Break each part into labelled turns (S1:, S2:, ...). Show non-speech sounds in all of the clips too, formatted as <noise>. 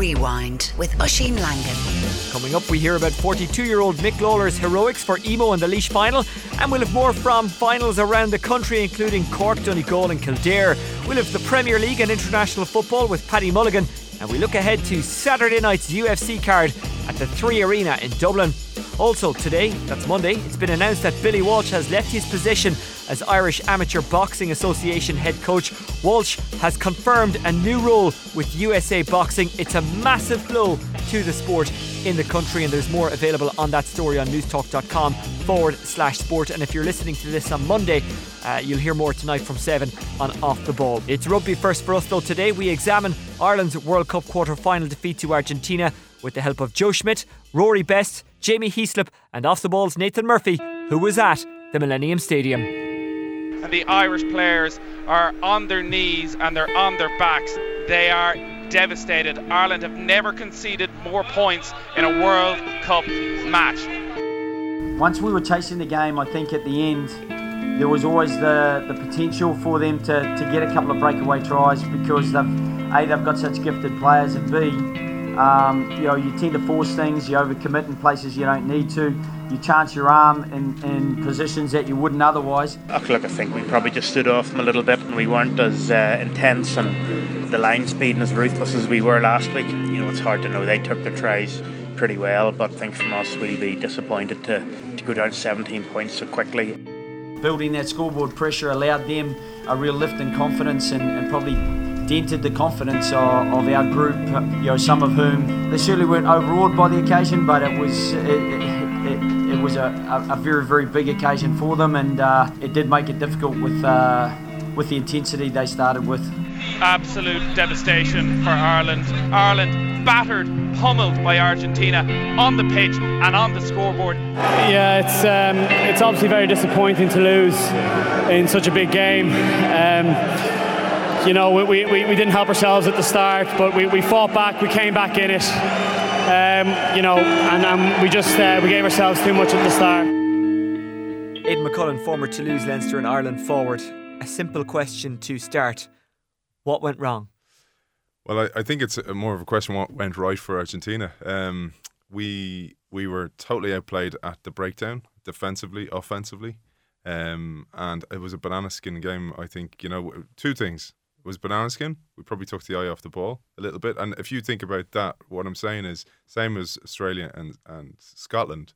S1: Rewind with Oisin Langan.
S2: Coming up, we hear about 42 year old Mick Lawler's heroics for Emo in the Laois final, and we'll have more from finals around the country, including Cork, Donegal, and Kildare. We'll have the Premier League and international football with Paddy Mulligan, and we look ahead to Saturday night's UFC card at the Three Arena in Dublin. Also, today, that's Monday, it's been announced that Billy Walsh has left his position as Irish Amateur Boxing Association head coach. Walsh has confirmed a new role with USA Boxing. It's a massive blow to the sport in the country, and there's more available on that story on newstalk.com forward slash sport. And if you're listening to this on Monday, uh, you'll hear more tonight from 7 on Off the Ball. It's rugby first for us, though. Today we examine Ireland's World Cup quarter final defeat to Argentina with the help of Joe Schmidt, Rory Best, Jamie Heaslip, and off the ball's Nathan Murphy, who was at the Millennium Stadium.
S3: And the Irish players are on their knees and they're on their backs. They are devastated. Ireland have never conceded more points in a World Cup match.
S4: Once we were chasing the game, I think at the end, there was always the, the potential for them to, to get a couple of breakaway tries because they've A, they've got such gifted players, and B, um, you know, you tend to force things, you overcommit in places you don't need to, you chance your arm in, in positions that you wouldn't otherwise.
S5: Look, I think we probably just stood off them a little bit and we weren't as uh, intense and the line speed and as ruthless as we were last week. You know, it's hard to know. They took their tries pretty well, but I think from us we'd be disappointed to, to go down 17 points so quickly.
S4: Building that scoreboard pressure allowed them a real lift in confidence and, and probably dented the confidence of, of, our group. You know, some of whom they certainly weren't overawed by the occasion, but it was it, it, it was a, a, very very big occasion for them, and uh, it did make it difficult with uh, with the intensity they started with.
S3: Absolute devastation for Ireland. Ireland battered, pummeled by Argentina on the pitch and on the scoreboard.
S6: Yeah, it's um, it's obviously very disappointing to lose in such a big game. Um, you know, we, we, we didn't help ourselves at the start, but we, we fought back, we came back in it. Um, you know, and, and we just uh, we gave ourselves too much at the start.
S2: Aidan McCullen, former Toulouse, Leinster, and Ireland forward. A simple question to start: What went wrong?
S7: Well, I, I think it's a, more of a question what went right for Argentina. Um, we we were totally outplayed at the breakdown, defensively, offensively, um, and it was a banana skin game. I think you know two things was banana skin. We probably took the eye off the ball a little bit. And if you think about that, what I'm saying is same as Australia and, and Scotland,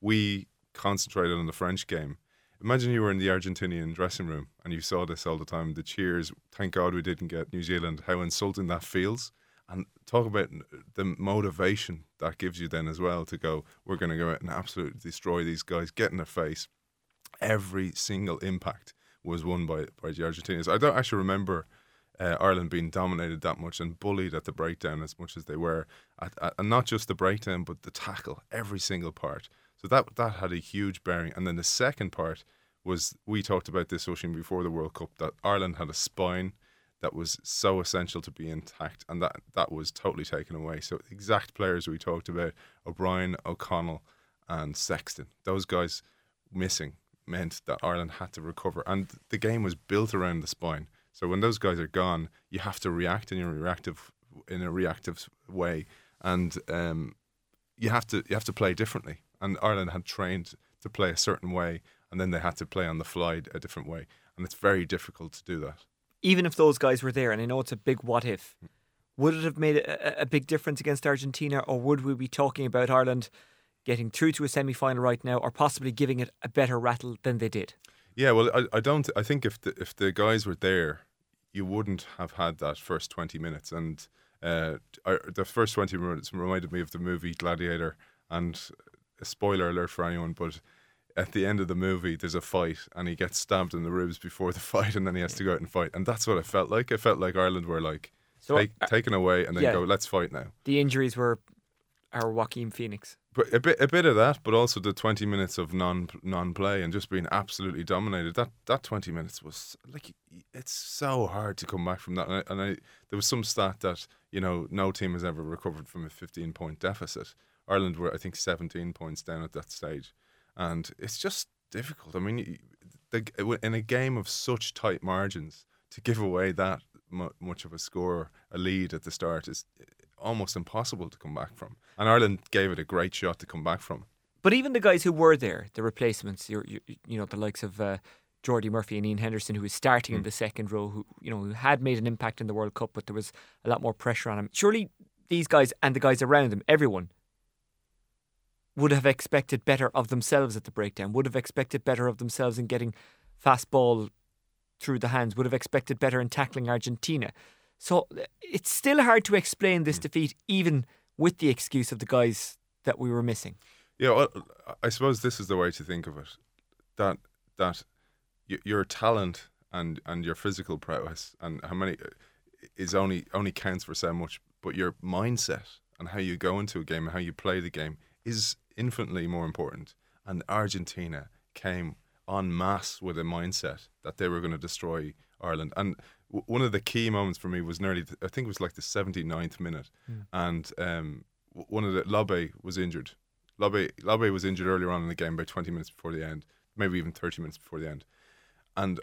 S7: we concentrated on the French game. Imagine you were in the Argentinian dressing room and you saw this all the time. The cheers. Thank God we didn't get New Zealand. How insulting that feels. And talk about the motivation that gives you then as well to go. We're going to go out and absolutely destroy these guys. Get in their face. Every single impact was won by by the Argentinians. I don't actually remember uh, Ireland being dominated that much and bullied at the breakdown as much as they were, at, at, and not just the breakdown, but the tackle, every single part. So that that had a huge bearing. And then the second part was we talked about this Oisin before the World Cup that Ireland had a spine that was so essential to be intact, and that that was totally taken away. So exact players we talked about: O'Brien, O'Connell, and Sexton. Those guys missing meant that Ireland had to recover, and the game was built around the spine. So when those guys are gone, you have to react in a reactive in a reactive way, and um, you have to you have to play differently. And Ireland had trained to play a certain way, and then they had to play on the fly a different way, and it's very difficult to do that.
S2: Even if those guys were there, and I know it's a big what if, would it have made a, a big difference against Argentina, or would we be talking about Ireland? Getting through to a semi final right now, or possibly giving it a better rattle than they did?
S7: Yeah, well, I, I don't. I think if the if the guys were there, you wouldn't have had that first twenty minutes. And uh, I, the first twenty minutes reminded me of the movie Gladiator. And a spoiler alert for anyone, but at the end of the movie, there's a fight, and he gets stabbed in the ribs before the <laughs> fight, and then he has to go out and fight. And that's what it felt like. It felt like Ireland were like so, take, uh, taken away, and then yeah, go, let's fight now.
S2: The injuries were our Joaquin Phoenix.
S7: But a bit, a bit of that, but also the twenty minutes of non non play and just being absolutely dominated. That that twenty minutes was like it's so hard to come back from that. And, I, and I, there was some stat that you know no team has ever recovered from a fifteen point deficit. Ireland were I think seventeen points down at that stage, and it's just difficult. I mean, in a game of such tight margins, to give away that much of a score, a lead at the start is almost impossible to come back from. And Ireland gave it a great shot to come back from.
S2: But even the guys who were there, the replacements, you you know, the likes of uh, Jordi Murphy and Ian Henderson, who was starting mm. in the second row, who you know who had made an impact in the World Cup, but there was a lot more pressure on him. Surely these guys and the guys around them, everyone, would have expected better of themselves at the breakdown. Would have expected better of themselves in getting fast ball through the hands. Would have expected better in tackling Argentina. So it's still hard to explain this mm. defeat, even with the excuse of the guys that we were missing.
S7: Yeah, well, I suppose this is the way to think of it. That that your talent and and your physical prowess and how many is only only counts for so much, but your mindset and how you go into a game and how you play the game is infinitely more important. And Argentina came en masse with a mindset that they were going to destroy Ireland. And w- one of the key moments for me was nearly, th- I think it was like the 79th minute, mm. and um, w- one of the Lobbe was injured. Lobbe Lobbe was injured earlier on in the game, about 20 minutes before the end, maybe even 30 minutes before the end, and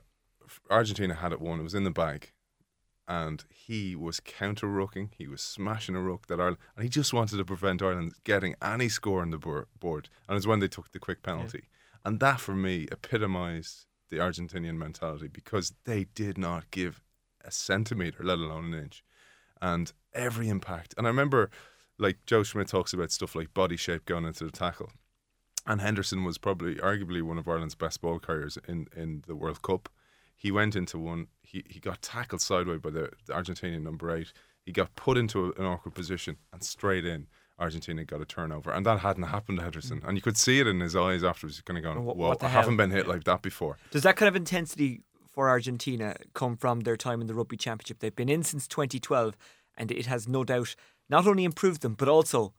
S7: Argentina had it won. It was in the bag, and he was counter rucking. He was smashing a ruck that Ireland, and he just wanted to prevent Ireland getting any score on the board. And it's when they took the quick penalty, yeah. and that for me epitomised the Argentinian mentality because they did not give a centimeter, let alone an inch, and every impact. And I remember, like Joe Schmidt talks about stuff like body shape going into the tackle. And Henderson was probably, arguably, one of Ireland's best ball carriers in, in the World Cup he went into one. He, he got tackled sideways by the, the Argentinian number eight. He got put into a, an awkward position and straight in. Argentina got a turnover, and that hadn't happened to Henderson. Mm. And you could see it in his eyes afterwards. He's kind of going, "Whoa, I haven't been hit like that before."
S2: Does that kind of intensity for Argentina come from their time in the Rugby Championship? They've been in since 2012, and it has no doubt not only improved them, but also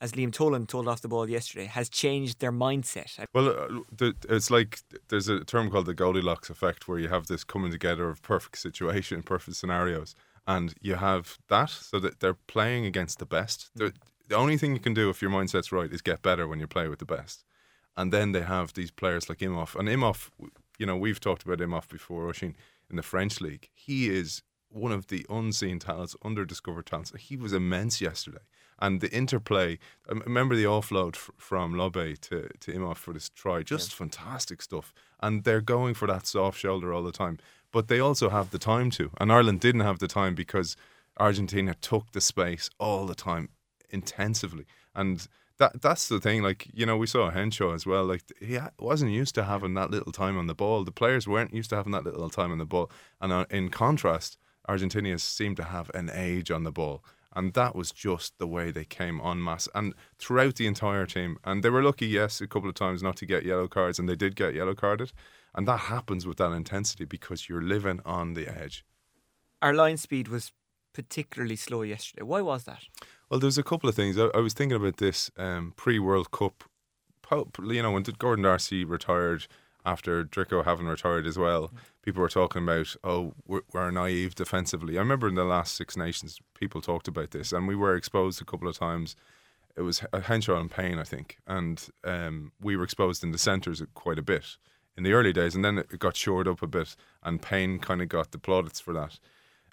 S2: as Liam Toland told off the ball yesterday, has changed their mindset.
S7: Well, uh, it's like there's a term called the Goldilocks effect, where you have this coming together of perfect situation, <laughs> perfect scenarios, and you have that so that they're playing against the best. They're, the only thing you can do if your mindset's right is get better when you play with the best. And then they have these players like Imhoff. And Imhoff, you know, we've talked about Imhoff before, Oisín, in the French league. He is one of the unseen talents, under-discovered talents. He was immense yesterday and the interplay. I remember the offload f- from Lobbe to to Imhoff for this try, just yeah. fantastic stuff. And they're going for that soft shoulder all the time, but they also have the time to. And Ireland didn't have the time because Argentina took the space all the time, intensively, and. That, that's the thing. Like you know, we saw Henshaw as well. Like he wasn't used to having that little time on the ball. The players weren't used to having that little time on the ball. And uh, in contrast, Argentinians seemed to have an age on the ball and that was just the way they came en masse and throughout the entire team. And they were lucky, yes, a couple of times not to get yellow cards, and they did get yellow carded. And that happens with that intensity because you're living on the edge.
S2: Our line speed was particularly slow yesterday. Why was that?
S7: Well, there's a couple of things. I, I was thinking about this um, pre World Cup. You know, when Gordon D'Arcy retired after Drico having retired as well, people were talking about, oh, we're, we're, naive defensively. I remember in the last Six Nations, people talked about this, and we were exposed a couple of times. It was Henshaw and Payne, I think, and um, we were exposed in the centres quite a bit in the early days, and then it got shored up a bit, and Payne kind of got the plaudits for that.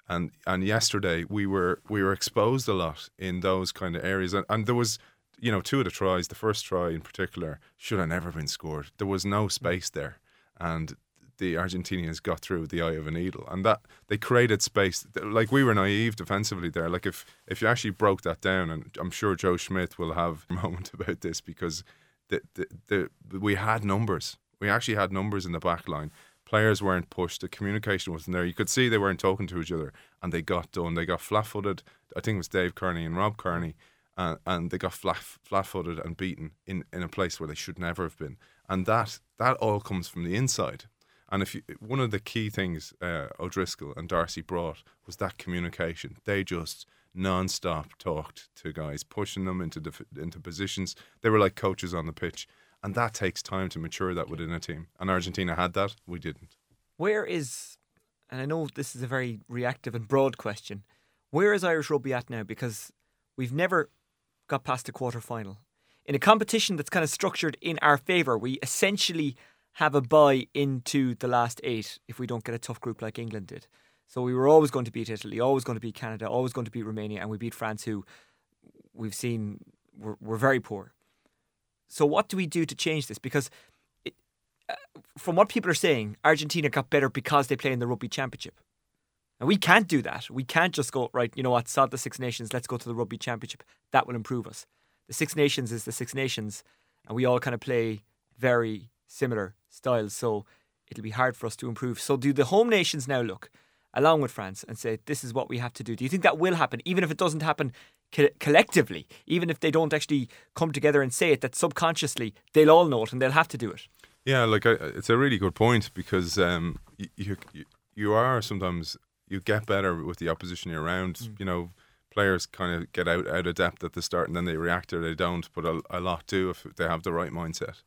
S7: And and yesterday we were we were exposed a lot in those kind of areas, and, and there was you know, two of the tries, the first try in particular, should have never been scored. There was no space there. And the Argentinians got through the eye of a needle, and that they created space. Like we were naive defensively there. Like if if you actually broke that down, and I'm sure Joe Schmidt will have a <laughs> moment about this because the the, the we had numbers. We actually had numbers in the back line. Players weren't pushed. The communication wasn't there. You could see they weren't talking to each other, and they got done. They got flat-footed. I think it was Dave Kearney and Rob Kearney and, and they got flat flat footed and beaten in, in a place where they should never have been. And that that all comes from the inside. And if you, one of the key things uh, O'Driscoll and D'Arcy brought was that communication. They just non-stop talked to guys, pushing them into def- into positions. They were like coaches on the pitch, and that takes time to mature that within a team. And Argentina had that, we didn't.
S2: Where is, and I know this is a very reactive and broad question, where is Irish rugby at now? Because we've never got past the quarter final. In a competition that's kind of structured in our favour, we essentially have a buy into the last eight if we don't get a tough group like England did. So we were always going to beat Italy, always going to beat Canada, always going to beat Romania, and we beat France, who we've seen we're, we're very poor. So what do we do to change this? Because it, uh, from what people are saying, Argentina got better because they play in the Rugby Championship. And we can't do that. We can't just go, right, you know what, sod the Six Nations, let's go to the Rugby Championship. That will improve us. The Six Nations is the Six Nations, and we all kind of play very similar styles. So it'll be hard for us to improve. So do the home nations now look, along with France, and say, this is what we have to do? Do you think that will happen, even if it doesn't happen co- collectively, even if they don't actually come together and say it, that subconsciously they'll all know it and they'll have to do it?
S7: Yeah, like I, it's a really good point because um, you, you you are sometimes you get better with the opposition you're around. Mm. You know, players kind of get out out of depth at the start and then they react or they don't, but a, a lot do if they have the right mindset.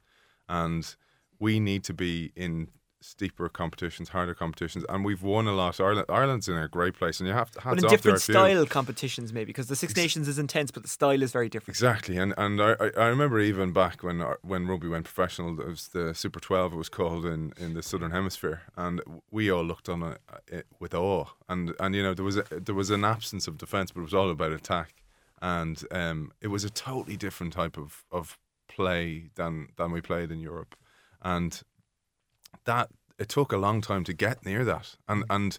S7: And we need to be in steeper competitions, harder competitions, and we've won a lot. Ireland, Ireland's in a great place, and you have to.
S2: But in different style competitions, maybe because the Six Nations is intense, but the style is very different.
S7: Exactly, and and I, I remember even back when uh, when rugby went professional, it was the Super Twelve. It was called in, in the Southern Hemisphere, and we all looked on it, it with awe. And and you know there was a, there was an absence of defence, but it was all about attack, and um, it was a totally different type of of play than than we played in Europe, and that it took a long time to get near that, and mm. and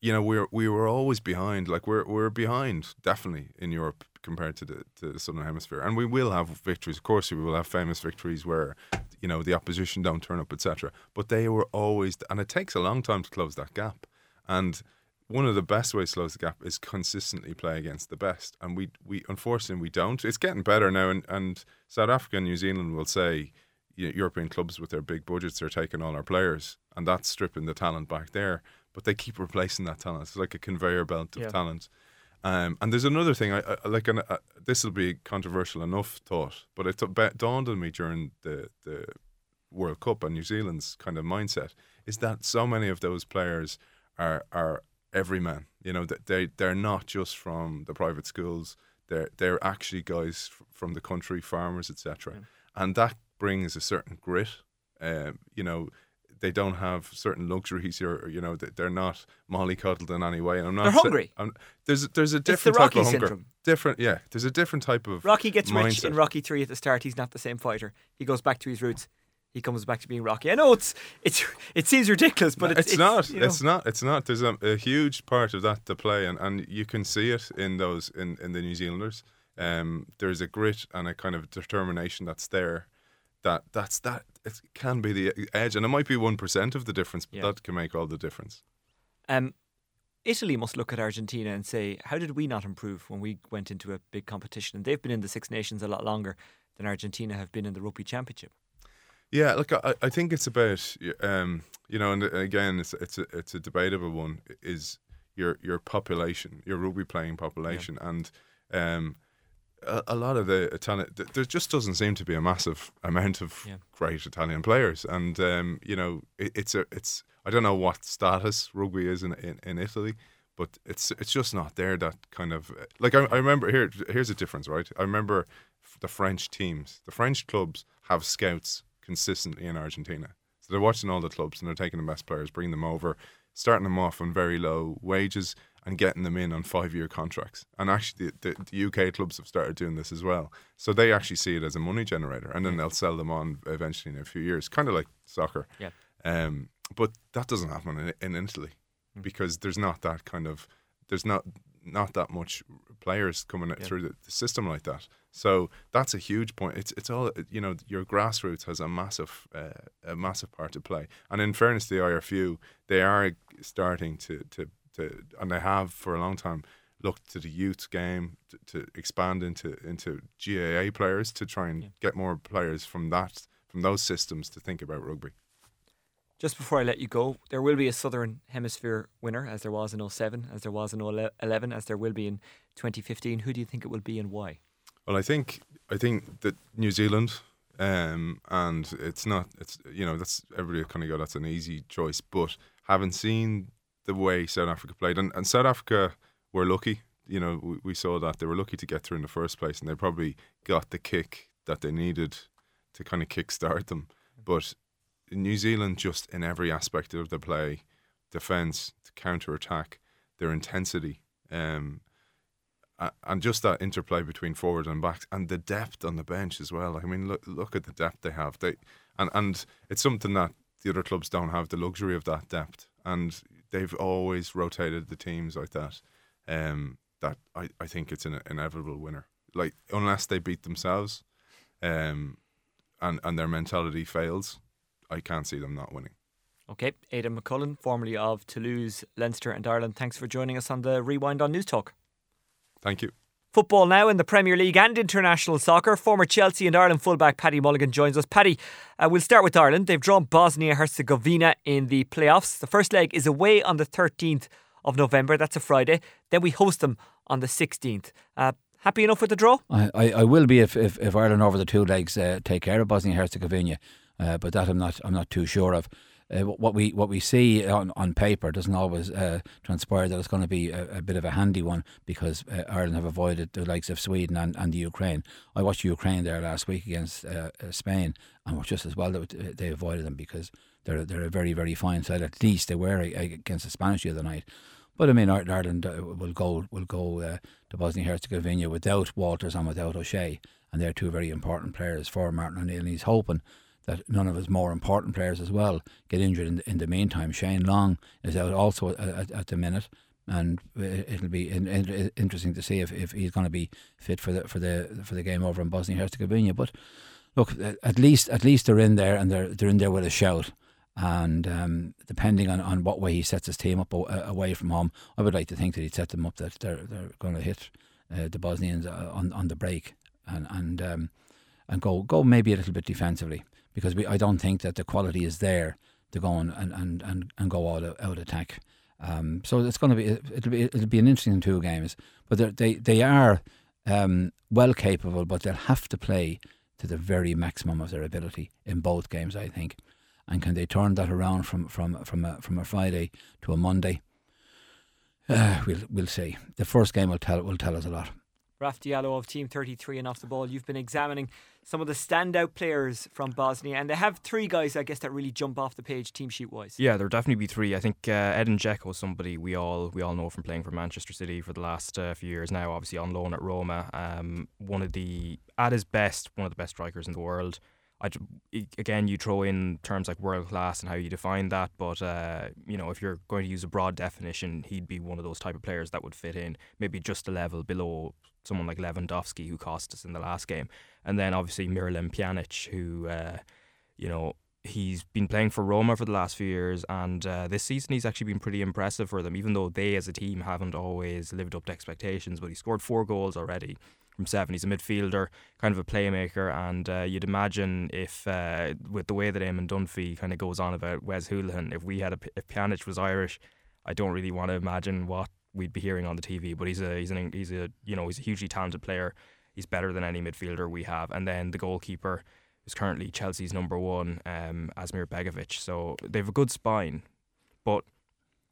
S7: you know we we were always behind. Like we're we're behind definitely in Europe compared to the to the southern hemisphere, and we will have victories. Of course, we will have famous victories where you know the opposition don't turn up, etc. But they were always, and it takes a long time to close that gap, and. One of the best ways to close the gap is consistently play against the best, and we we unfortunately we don't. It's getting better now, and, and South Africa and New Zealand will say, European clubs with their big budgets are taking all our players, and that's stripping the talent back there. But they keep replacing that talent. It's like a conveyor belt of yeah. talent. Um, and there's another thing. I, I like an, uh, this will be controversial enough thought, but it dawned on me during the the World Cup and New Zealand's kind of mindset is that so many of those players are are everyman. You know that they they're not just from the private schools. They're they're actually guys from the country, farmers, etc. Yeah. And that brings a certain grit. Um, you know, they don't have certain luxuries or you know they're not mollycoddled in any way. And I'm not
S2: they're hungry.
S7: I'm, there's there's a different type of hunger. Syndrome. Different, yeah. There's a different type of
S2: Rocky gets
S7: mindset.
S2: rich in Rocky Three at the start. He's not the same fighter. He goes back to his roots. He comes back to being Rocky. I know it's it's it seems ridiculous, but it's,
S7: it's, it's not. You know. It's not. It's not. There's a, a, huge part of that to play, and, and you can see it in those in, in the New Zealanders. Um, there's a grit and a kind of determination that's there that that's that it can be the edge, and it might be one percent of the difference, but yeah. that can make all the difference.
S2: Um, Italy must look at Argentina and say, how did we not improve when we went into a big competition? And they've been in the Six Nations a lot longer than Argentina have been in the Rugby Championship.
S7: Yeah, look, I, I think it's about um, you know, and again, it's it's a, it's a debatable one. Is your your population, your rugby playing population, yeah. and um, a, a, lot of the Italian, there just doesn't seem to be a massive amount of yeah. great Italian players, and um, you know, it, it's a, it's. I don't know what status rugby is in, in, in Italy, but it's it's just not there. That kind of like I, I remember here. Here's a difference, right? I remember the French teams, the French clubs have scouts consistently in Argentina. So they're watching all the clubs and they're taking the best players, bringing them over, starting them off on very low wages, and getting them in on five year contracts. And actually, the, the, the, UK clubs have started doing this as well. So they actually see it as a money generator, and then they'll sell them on eventually in a few years, kind of like soccer.
S2: Yeah.
S7: Um, but that doesn't happen in, in Italy mm. because there's not that kind of there's not not that much players coming yeah. through the, the, system like that. So that's a huge point. It's it's all you know. Your grassroots has a massive uh, a massive part to play. And in fairness the IRFU, they are starting to to to, and they have for a long time looked to the youth game to, to expand into into GAA players to try and yeah. get more players from that from those systems to think about rugby.
S2: Just before I let you go, there will be a Southern Hemisphere winner, as there was in 07, as there was in 11, as there will be in 2015. Who do you think it will be and why?
S7: Well, I think I think that New Zealand, um, and it's not it's you know that's everybody kind of go that's an easy choice, but having seen the way South Africa played. And, and South Africa were lucky. You know, we, we saw that they were lucky to get through in the first place, and they probably got the kick that they needed to kind of kickstart them. But New Zealand, just in every aspect of the play, defense, counter attack, their intensity, um, and just that interplay between forward and backs, and the depth on the bench as well. I mean, look look at the depth they have. They and and it's something that the other clubs don't have the luxury of that depth, and they've always rotated the teams like that. Um, that I, I think it's an inevitable winner. Like unless they beat themselves, um, and and their mentality fails, I can't see them not winning.
S2: Okay, Aidan McCullen, formerly of Toulouse, Leinster, and Ireland. Thanks for joining us on the Rewind on News Talk.
S7: Thank you.
S2: Football now in the Premier League and international soccer. Former Chelsea and Ireland fullback Paddy Mulligan joins us. Paddy, uh, we'll start with Ireland. They've drawn Bosnia Herzegovina in the playoffs. The first leg is away on the 13th of November. That's a Friday. Then we host them on the 16th. Uh, happy enough with the draw?
S8: I, I, I will be if, if, if, Ireland over the two legs uh, take care of Bosnia Herzegovina, uh, but that I'm not I'm not too sure of uh, what we what we see on, on paper doesn't always uh, transpire that it's going to be a, a, bit of a handy one because uh, Ireland have avoided the likes of Sweden and, and the Ukraine. I watched Ukraine there last week against uh, uh, Spain and was just as well that they avoided them because they're they're a very very fine side. At least they were against the Spanish the other night. But I mean, Ireland uh, will go will go to Bosnia Herzegovina without Walters and without O'Shea, and they're two very important players for Martin O'Neill. And he's hoping that none of his more important players as well get injured in the, in the meantime. Shane Long is out also at, at the minute, and it'll be in, in, interesting to see if, if he's going to be fit for the for the for the game over in Bosnia Herzegovina. But look, at least at least they're in there and they're they're in there with a shout. And um, depending on, on what way he sets his team up away from home, I would like to think that he'd set them up that they're they're going to hit uh, the Bosnians uh, on on the break and and um, and go go maybe a little bit defensively because we, I don't think that the quality is there to go and, and, and, and go out out attack. Um, so it's going to be it'll be it'll be an interesting two games, but they they are um, well capable, but they'll have to play to the very maximum of their ability in both games, I think. And can they turn that around from from from a, from a Friday to a Monday? Uh, <sighs> we'll we'll see. The first game will tell will tell us a lot.
S2: Raf Diallo of Team 33 and off the ball. You've been examining some of the standout players from Bosnia, and they have three guys, I guess, that really jump off the page team sheet wise.
S9: Yeah, there'll definitely be three. I think uh, Edin Dzeko is somebody we all we all know from playing for Manchester City for the last uh, few years now. Obviously on loan at Roma, um, one of the at his best, one of the best strikers in the world. I, again, you throw in terms like world class and how you define that, but uh, you know if you're going to use a broad definition, he'd be one of those type of players that would fit in, maybe just a level below someone like Lewandowski who cost us in the last game, and then obviously Miralem Pjanic who, uh, you know, he's been playing for Roma for the last few years, and uh, this season he's actually been pretty impressive for them, even though they as a team haven't always lived up to expectations. But he scored four goals already from seven. He's a midfielder, kind of a playmaker, and uh, you'd imagine if, uh, with the way that Eamon Dunphy kind of goes on about Wes Hoolahan, if we had a if Pjanic was Irish, I don't really want to imagine what we'd be hearing on the TV. But he's a he's an he's a you know he's a hugely talented player. He's better than any midfielder we have. And then the goalkeeper is currently Chelsea's number one, um, Asmir Begovic. So they have a good spine, but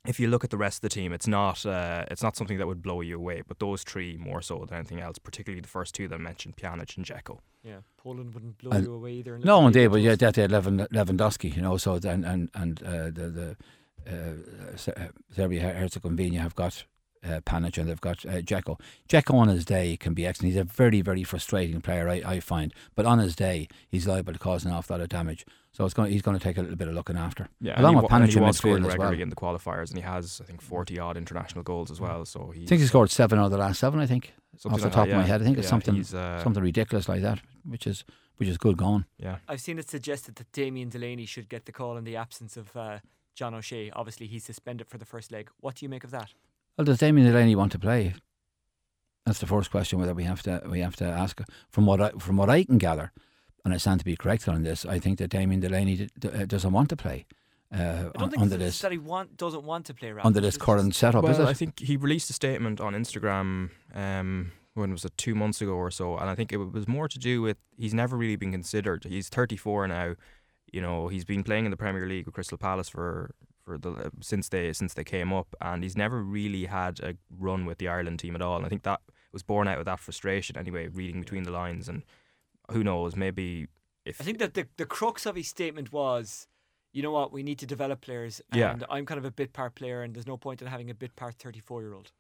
S9: if you look at the rest of the team, it's not uh, it's not something that would blow you away. But those three more so than anything else, particularly the first two that I mentioned, Pjanic and Dzeko.
S2: Yeah, Poland wouldn't blow you away either.
S8: No, indeed, but yeah, that they had Lewandowski, you know. So then and and uh, the the uh, Serbia Herzegovina have got uh, Pjanic and they've got uh, Dzeko. Dzeko on his day can be excellent. He's a very, very frustrating player, I, I find. But on his day, he's liable to cause an awful lot of damage. So it's going, he's going to take a little bit of looking after.
S9: Yeah, along with Pjanic he was scoring regularly well. in the qualifiers, and he has, I think, forty odd international goals as well. So
S8: he, I think he scored seven out of the last seven. I think off the top that, yeah. of my head, I think yeah, it's something uh, something ridiculous like that, which is which is good going.
S9: Yeah,
S2: I've seen it suggested that Damien Delaney should get the call in the absence of uh, John O'Shea. Obviously, he's suspended for the first leg. What do you make of that?
S8: Well, does Damien Delaney want to play? That's the first question whether we have to we have to ask. From what I, from what I can gather, and I stand to be corrected on this, I think that Damien Delaney d- d- uh, doesn't want to play. Uh,
S2: I don't think under this, that he want, doesn't want to play
S8: under this current setup.
S9: Well, I think he released a statement on Instagram. Um, when was it two months ago or so? And I think it was more to do with he's never really been considered. He's 34 now. You know, he's been playing in the Premier League with Crystal Palace for for the uh, since they since they came up, and he's never really had a run with the Ireland team at all. And I think that was born out of that frustration anyway, reading between the lines. And who knows, maybe if
S2: I think that the the crux of his statement was. You know what? We need to develop players, and
S9: yeah.
S2: I'm kind of a bit part player, and there's no point in having a bit part 34 year old.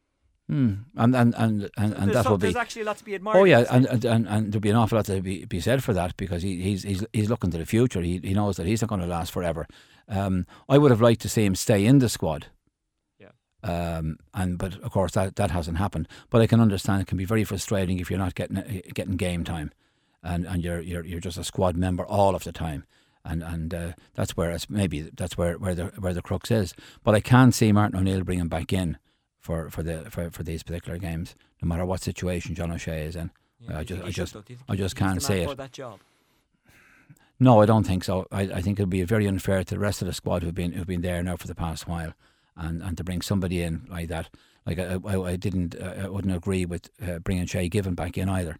S8: Hmm. And and and and, and that will be.
S2: there's actually a lot to be admired.
S8: Oh yeah, and, and and and there'll be an awful lot to be, be said for that because he, he's he's he's looking to the future. He he knows that he's not going to last forever. Um, I would have liked to see him stay in the squad.
S2: Yeah.
S8: Um, and but of course that that hasn't happened. But I can understand it can be very frustrating if you're not getting uh, getting game time, and and you're you're you're just a squad member all of the time. And and uh, that's where it's maybe that's where, where the where the crux is. But I can see Martin O'Neill bringing him back in for, for the for, for these particular games, no matter what situation John O'Shea is in.
S2: Yeah,
S8: I just I just
S2: though? Do you think
S8: I just can't say it. No, I don't think so. I, I think it'll be very unfair to the rest of the squad who've been who've been there now for the past while, and, and to bring somebody in like that. Like I, I, I didn't, uh, I wouldn't agree with uh, bringing Shay Given back in either.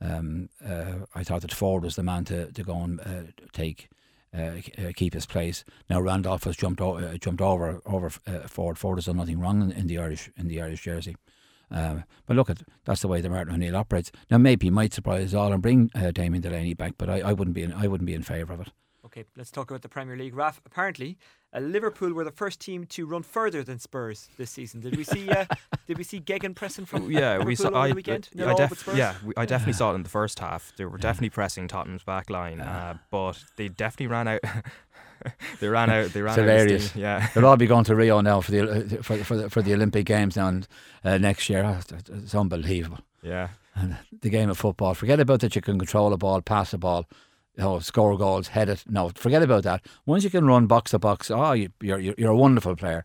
S8: Um, uh, I thought that Ford was the man to, to go and uh, take uh, uh, keep his place. Now Randolph has jumped o- uh, jumped over over uh, Ford. Ford has done nothing wrong in, in the Irish in the Irish jersey. Um, but look, at that's the way the Martin O'Neill operates. Now maybe he might surprise all and bring uh, Damien Delaney back, but I, I wouldn't be in, I wouldn't be in favour of it.
S2: Okay, let's talk about the Premier League. Raf, apparently, uh, Liverpool were the first team to run further than Spurs this season. Did we see? Uh, <laughs> did we see Gegen pressing from
S9: yeah,
S2: Liverpool
S9: we saw.
S2: over
S9: I,
S2: the weekend?
S9: I
S2: Nil
S9: def-
S2: Spurs?
S9: yeah, we, I definitely saw it in the first half. They were definitely pressing Tottenham's back line, uh, but they definitely ran out. <laughs> they ran out. They ran
S8: It's
S9: out. of
S8: hilarious.
S9: steam, Yeah. <laughs>
S8: They'll all be going to Rio now for the uh, for for the, for the Olympic Games now and, uh, next year. Oh, it's- It's unbelievable.
S9: Yeah.
S8: And the game of football. Forget about that. You can control a ball, pass the ball, you know, score goals, head it. No, forget about that. Once you can run box to box, oh, you, you're you're you're a wonderful player.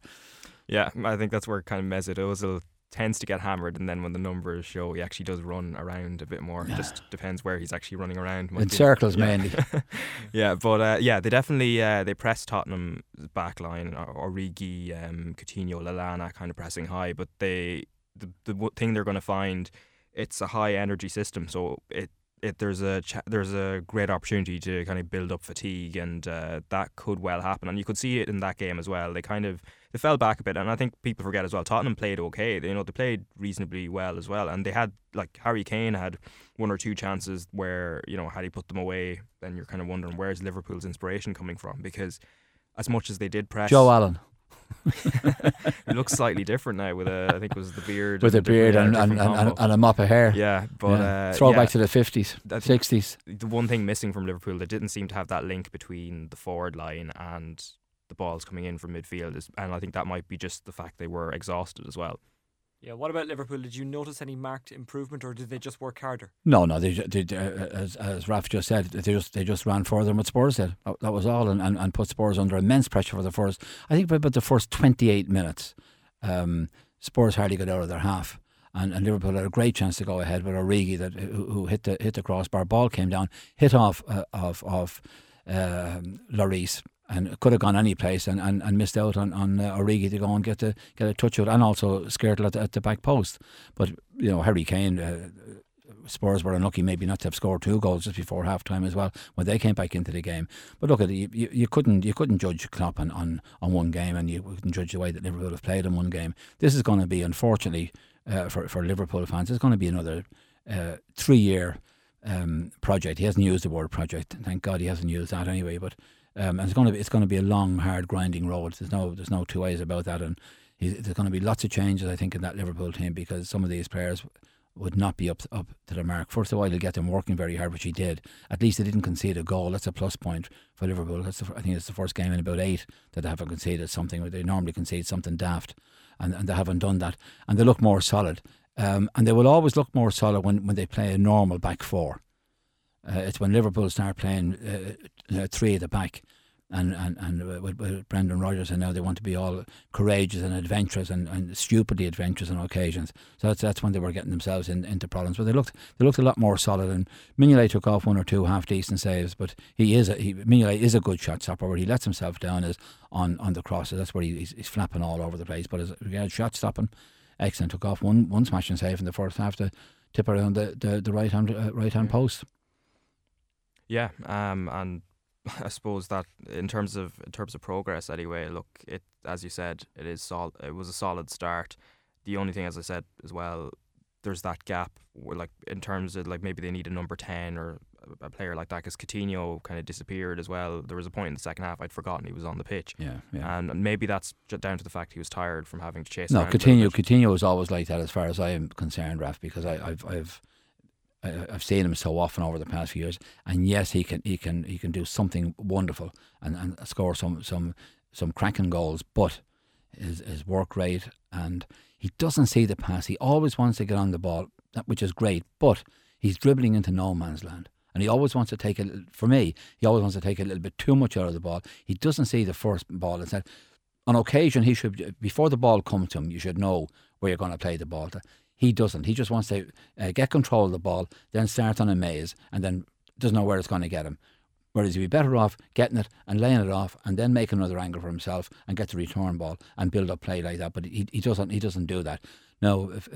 S9: Yeah, I think that's where kind of Mesut Ozil tends to get hammered, and then when the numbers show, he actually does run around a bit more. It just depends where he's actually running around.
S8: In circles
S9: yeah.
S8: mainly. <laughs>
S9: yeah, but uh, yeah, they definitely uh, they press Tottenham back line, or Origi, um, Coutinho, Lallana, kind of pressing high. But they the the thing they're going to find, it's a high energy system, so it. There's a there's a great opportunity to kind of build up fatigue, and uh, that could well happen. And you could see it in that game as well. They kind of they fell back a bit, and I think people forget as well. Tottenham played okay. They, you know, they played reasonably well as well, and they had like Harry Kane had one or two chances where you know had he put them away, then you're kind of wondering where's Liverpool's inspiration coming from because as much as they did press,
S8: Joe Allen <laughs>
S9: he looks slightly different now with a I think it was the beard
S8: with a beard and, and, and, and a mop of hair.
S9: yeah, but
S8: Yeah.
S9: Uh,
S8: Throwback
S9: yeah.
S8: to the fifties, sixties.
S9: the one thing missing from Liverpool, that didn't seem to have that link between the forward line and the balls coming in from midfield. Is, and I think that might be just the fact they were exhausted as well.
S2: Yeah. What about Liverpool? Did you notice any marked improvement, or did they just work harder?
S8: No, no. They, they, uh, as as Raf just said, they just they just ran further than what Spurs did. That, was all, and, and, and put Spurs under immense pressure for the first. I think about the first twenty eight minutes, um, Spurs hardly got out of their half. And, and Liverpool had a great chance to go ahead with Origi that who, who hit the hit the crossbar. Ball came down, hit off uh, of of um, Lloris, and could have gone any place and, and, and missed out on on uh, Origi to go and get the get a touch out and also Skrtel at the, at the back post. But you know Harry Kane. Uh, Spurs were unlucky maybe not to have scored two goals just before half time as well when they came back into the game. But look at you, you, you couldn't you couldn't judge Klopp on, on, on one game and you couldn't judge the way that Liverpool have played in one game. This is going to be unfortunately uh, for for Liverpool fans. It's going to be another uh, three year um, project. He hasn't used the word project. Thank God he hasn't used that anyway. But um, and it's going to be it's going to be a long, hard, grinding road. There's no there's no two ways about that. And he, there's going to be lots of changes, I think, in that Liverpool team because some of these players would not be up up to the mark. First of all, he'll get them working very hard, which he did. At least they didn't concede a goal. That's a plus point for Liverpool. That's the, I think it's the first game in about eight that they haven't conceded something. They normally concede something daft, and, and they haven't done that. And they look more solid. Um, and they will always look more solid when, when they play a normal back four. Uh, it's when Liverpool start playing uh, uh, three at the back, and and and with, with Brendan Rodgers, and now they want to be all courageous and adventurous and, and stupidly adventurous on occasions. So that's that's when they were getting themselves in, into problems. But they looked they looked a lot more solid. And Mignolet took off one or two half decent saves, but he is a, he, Mignolet is a good shot stopper. Where he lets himself down is on on the crosses. That's where he, he's, he's flapping all over the place. But as regards shot stopping, excellent. Took off one one smashing save in the first half to tip around the the, the right hand uh, right hand
S9: Yeah.
S8: post.
S9: Yeah, um, and <laughs> I suppose that in terms of in terms of progress, anyway, look, it as you said, it is sol- It was a solid start. The only thing, as I said as well, there's that gap where, like, in terms of like maybe they need a number ten or a player like that because Coutinho kind of disappeared as well. There was a point in the second half I'd forgotten he was on the pitch.
S8: Yeah, yeah.
S9: And maybe that's down to the fact he was tired from having to chase.
S8: No, Coutinho. Coutinho is always like that as far as I am concerned, Raf, because I, I've I've I've seen him so often over the past few years, and yes, he can he can he can do something wonderful and, and score some some some cracking goals, but his his work rate and he doesn't see the pass. He always wants to get on the ball, which is great, but he's dribbling into no man's land. And he always wants to take it. For me, he always wants to take a little bit too much out of the ball. He doesn't see the first ball. Instead, on occasion, he should before the ball comes to him, you should know where you're going to play the ball. To. He doesn't. He just wants to uh, get control of the ball, then start on a maze, and then doesn't know where it's going to get him. Whereas he'd be better off getting it and laying it off, and then making another angle for himself and get the return ball and build up play like that. But he, he doesn't. He doesn't do that. No, if,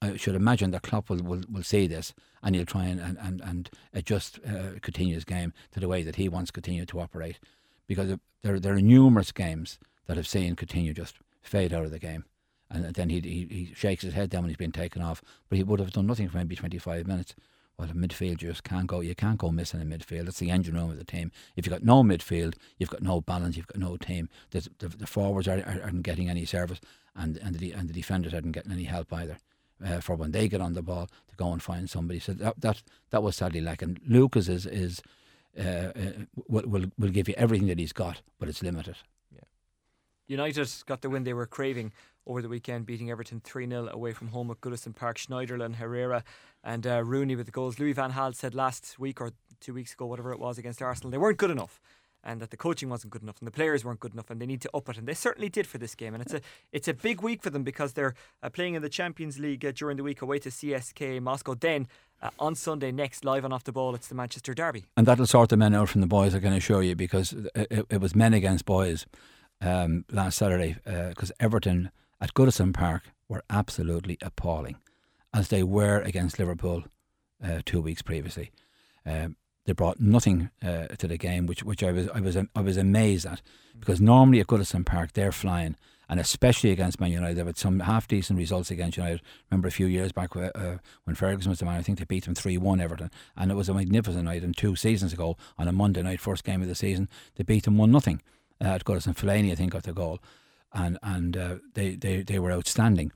S8: I should imagine that Klopp will, will, will see this and he'll try and and and, adjust uh, Coutinho's game to the way that he wants Coutinho to operate, because there there are numerous games that have seen Coutinho just fade out of the game, and then he he, shakes his head down when he's been taken off, but he would have done nothing for maybe twenty five minutes. Well, in midfield, just can't go. You can't go missing in midfield. That's the engine room of the team. If you've got no midfield, you've got no balance. You've got no team. The, the, the forwards are, are, aren't getting any service, and and the and the defenders aren't getting any help either. Uh, for when they get on the ball to go and find somebody. So that that that was sadly lacking. Lucas is is uh, uh, will, will will give you everything that he's got, but it's limited.
S2: United got the win they were craving over the weekend, beating Everton 3 0 away from home at Goodison Park. Schneiderlin, Herrera, and uh, Rooney with the goals. Louis Van Gaal said last week or two weeks ago, whatever it was, against Arsenal, they weren't good enough. And that the coaching wasn't good enough, and the players weren't good enough, and they need to up it, and they certainly did for this game. And it's a it's a big week for them because they're uh, playing in the Champions League uh, during the week away to CSKA Moscow. Then uh, on Sunday next, live on off the ball, it's the Manchester Derby.
S8: And that'll sort the men out from the boys, I can assure you, because it, it, it was men against boys um, last Saturday. Because Everton at Goodison Park were absolutely appalling, as they were against Liverpool uh, two weeks previously. Um, they brought nothing uh, to the game, which which I was I was I was amazed at, because normally at Goodison Park they're flying, and especially against Man United, they've had some half decent results against United. Remember a few years back uh, when Ferguson was the man, I think they beat them three one Everton, and it was a magnificent night. And two seasons ago on a Monday night, first game of the season, they beat them one nothing uh, at Goodison. Fellaini, I think, got the goal, and and uh, they, they they were outstanding,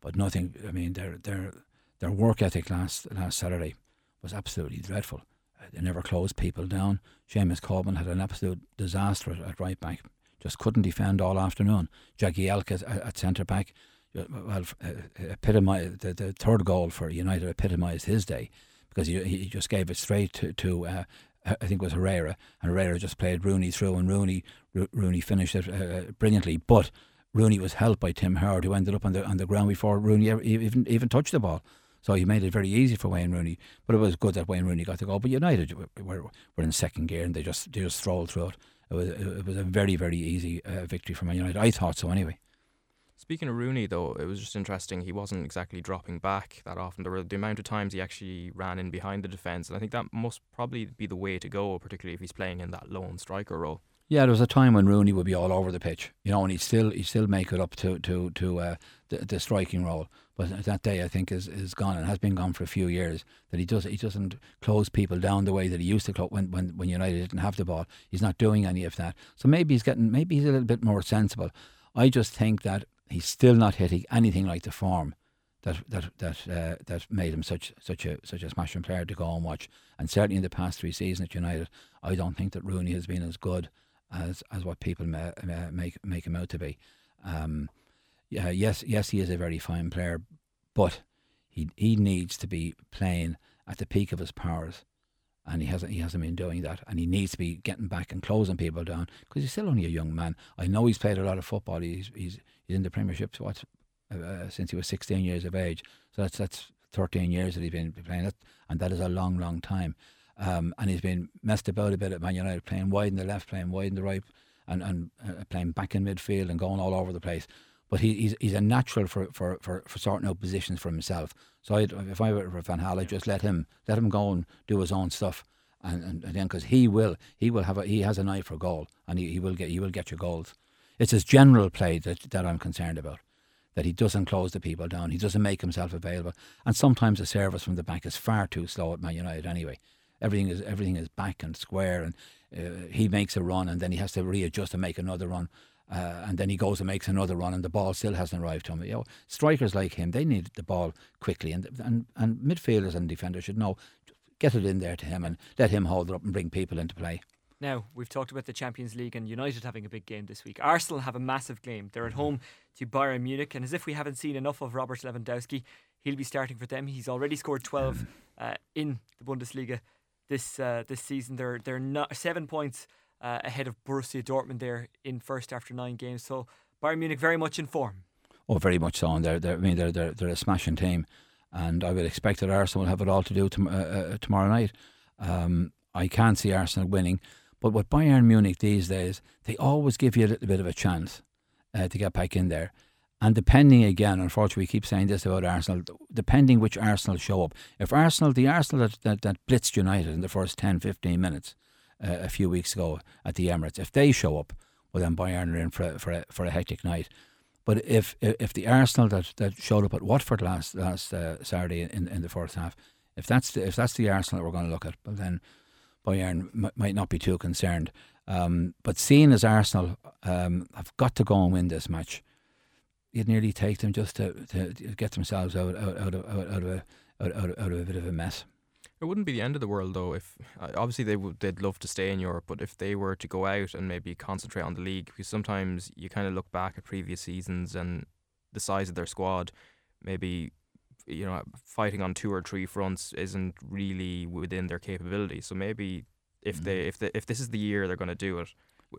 S8: but nothing. I mean, their their their work ethic last last Saturday was absolutely dreadful. Uh, they never closed people down. Seamus Coleman had an absolute disaster at, at right back. Just couldn't defend all afternoon. Jagielka at, at centre back. uh, Well, uh, epitomised the, the third goal for United epitomised his day because he, he just gave it straight to, to uh, I think it was Herrera, and Herrera just played Rooney through, and Rooney Ro- Rooney finished it uh, brilliantly. But Rooney was helped by Tim Howard, who ended up on the on the ground before Rooney ever, even even touched the ball. So he made it very easy for Wayne Rooney. But it was good that Wayne Rooney got the goal. But United were, were in second gear, and they just they just strolled through it. It was it was a very very easy uh, victory for Man United. I thought so anyway.
S9: Speaking of Rooney, though, it was just interesting. He wasn't exactly dropping back that often. There were the amount of times he actually ran in behind the defence, and I think that must probably be the way to go, particularly if he's playing in that lone striker role.
S8: Yeah, there was a time when Rooney would be all over the pitch, you know, and he'd still he still make it up to to to uh, the, the striking role. But that day, I think, is, is gone and has been gone for a few years. That he does he doesn't close people down the way that he used to close when, when when United didn't have the ball. He's not doing any of that. So maybe he's getting maybe he's a little bit more sensible. I just think that he's still not hitting anything like the form that that that uh, that made him such such a such a smashing player to go and watch. And certainly in the past three seasons at United, I don't think that Rooney has been as good as as what people ma- ma- make make him out to be. Um, yeah, yes, yes, he is a very fine player, but he he needs to be playing at the peak of his powers, and he hasn't he hasn't been doing that, and he needs to be getting back and closing people down because he's still only a young man. I know he's played a lot of football. He's he's he's in the Premiership what uh, since he was 16 years of age, so that's that's 13 years that he's been playing it, and that is a long, long time. Um, and he's been messed about a bit at Man United, playing wide in the left, playing wide in the right, and and uh, playing back in midfield and going all over the place. But he, he's he's a natural for, for, for, for sorting out positions for himself. So I'd, if I were Van Gaal, I'd just let him let him go and do his own stuff, and, and, and then because he will he will have a, he has an eye for goal, and he, he will get he will get your goals. It's his general play that, that I'm concerned about. That he doesn't close the people down, he doesn't make himself available, and sometimes the service from the back is far too slow at Man United anyway. Everything is everything is back and square, and uh, he makes a run, and then he has to readjust and make another run. Uh, and then he goes and makes another run, and the ball still hasn't arrived to him. You know, strikers like him, they need the ball quickly, and and and midfielders and defenders should know, get it in there to him and let him hold it up and bring people into play.
S2: Now, we've talked about the Champions League and United having a big game this week. Arsenal have a massive game. They're at home to Bayern Munich, and as if we haven't seen enough of Robert Lewandowski, he'll be starting for them. He's already scored 12 <laughs> uh, in the Bundesliga this uh, this season. They're they're not seven points uh, ahead of Borussia Dortmund there in first after nine games. So Bayern Munich very much in form.
S8: Oh, very much so. And they're, they're I mean, they're, they're they're a smashing team, and I would expect that Arsenal will have it all to do tom- uh, uh, tomorrow night. Um, I can't see Arsenal winning, but with Bayern Munich these days, they always give you a little bit of a chance uh, to get back in there. And depending again, unfortunately, we keep saying this about Arsenal, depending which Arsenal show up. If Arsenal, the Arsenal that, that, that blitzed United in the first 10, 15 minutes uh, a few weeks ago at the Emirates, if they show up, well, then Bayern are in for a, for a, for a hectic night. But if if the Arsenal that, that showed up at Watford last last uh, Saturday in, in the first half, if that's the, if that's the Arsenal that we're going to look at, well then Bayern m- might not be too concerned. Um, but seeing as Arsenal um, have got to go and win this match, you'd nearly take them just to, to get themselves out out, out, of, out, out of a out, out of a bit of a mess.
S9: It wouldn't be the end of the world though. If uh, obviously they would, they'd love to stay in Europe, but if they were to go out and maybe concentrate on the league, because sometimes you kind of look back at previous seasons and the size of their squad, maybe you know fighting on two or three fronts isn't really within their capability. So maybe if they if they, if this is the year they're going to do it,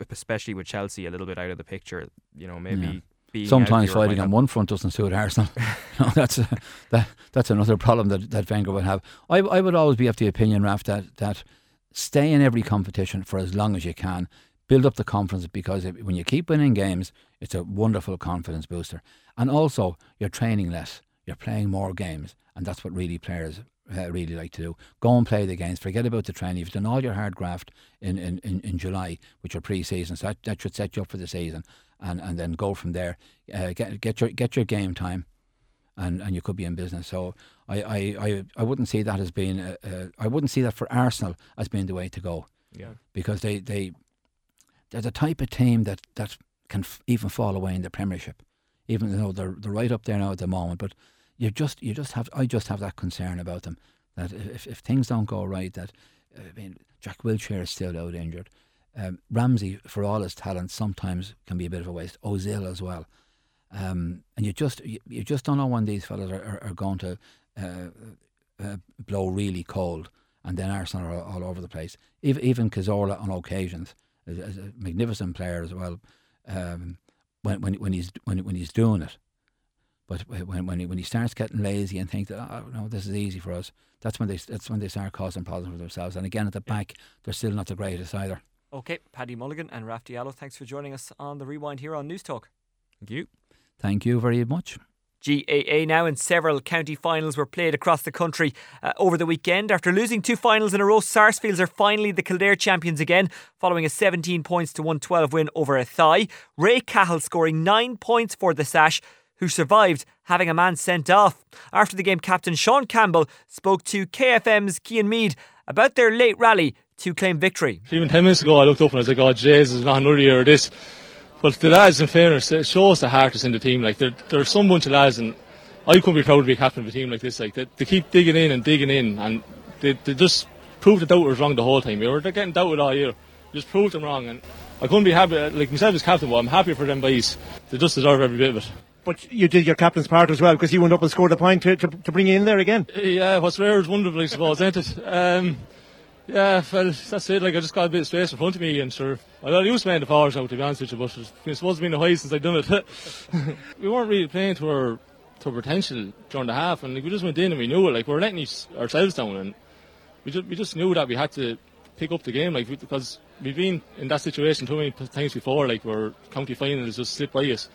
S9: especially with Chelsea a little bit out of the picture, you know maybe.
S8: Yeah. Sometimes fighting on one front doesn't suit Arsenal. <laughs> <laughs> Know, that's a, that that's another problem that, that Wenger would have. I I would always be of the opinion, Raf, that that stay in every competition for as long as you can. Build up the confidence because if, when you keep winning games, it's a wonderful confidence booster. And also, you're training less. You're playing more games, and that's what really players uh, really like to do. Go and play the games. Forget about the training. You've done all your hard graft in, in, in, in July, which are pre-season. So that, that should set you up for the season, and, and then go from there. Uh, get get your get your game time, and, and you could be in business. So I, I, I, I wouldn't see that as being uh, uh, I wouldn't see that for Arsenal as being the way to go
S9: Yeah.
S8: because they they they're the type of team that that can f- even fall away in the Premiership, even though they're they're right up there now at the moment. But you just you just have I just have that concern about them that if if things don't go right, that I mean Jack Wilshere is still out injured. Um, Ramsey, for all his talent, sometimes can be a bit of a waste. Ozil as well. Um, and you just you, you just don't know when these fellas are, are, are going to uh, uh, blow really cold, and then Arsenal are all over the place. Even even Cazorla on occasions is, is a magnificent player as well. Um, when when when he's when when he's doing it, but when when he, when he starts getting lazy and thinks that oh no this is easy for us, that's when they that's when they start causing problems for themselves. And again at the back, they're still not the greatest either.
S2: Okay, Paddy Mulligan and Raf Diallo, thanks for joining us on the Rewind here on News Talk.
S9: Thank you.
S8: Thank you very much.
S2: GAA now and several county finals were played across the country uh, over the weekend. After losing two finals in a row, Sarsfields are finally the Kildare champions again, following a 17 points to 112 win over Athy. Ray Cahill scoring nine points for the Sash, who survived having a man sent off. After the game, captain Sean Campbell spoke to KFM's Cian Mead about their late rally to claim victory.
S10: Even 10 minutes ago, I looked up and I was like, oh, Jesus, not another year of this. But the lads, in fairness, it shows the heart that's in the team. Like, there, there's some bunch of lads, and I couldn't be proud to be captain of a team like this. Like, they, they keep digging in and digging in, and they, they just proved the doubters wrong the whole time. You know, they're getting doubted all year. Just proved them wrong, and I couldn't be happy, like myself as captain, but I'm happy for them boys. They just deserve every bit of it.
S11: But you did your captain's part as well because you went up and scored a point to, to, to bring you in there again.
S10: Yeah, what's rare is wonderful, I suppose, ain't it? Um, yeah, well, that's it. Like, I just got a bit of space in front of me, and sure, I got used to playing the powers now, to be honest with you, but it's supposed to be in a high since I've done it. <laughs> we weren't really playing to our, to our potential during the half, and like, we just went in and we knew it. Like, we were letting ourselves down, and we just, we just knew that we had to pick up the game, like, because we've been in that situation too many times before, like, where county finals just slip by us.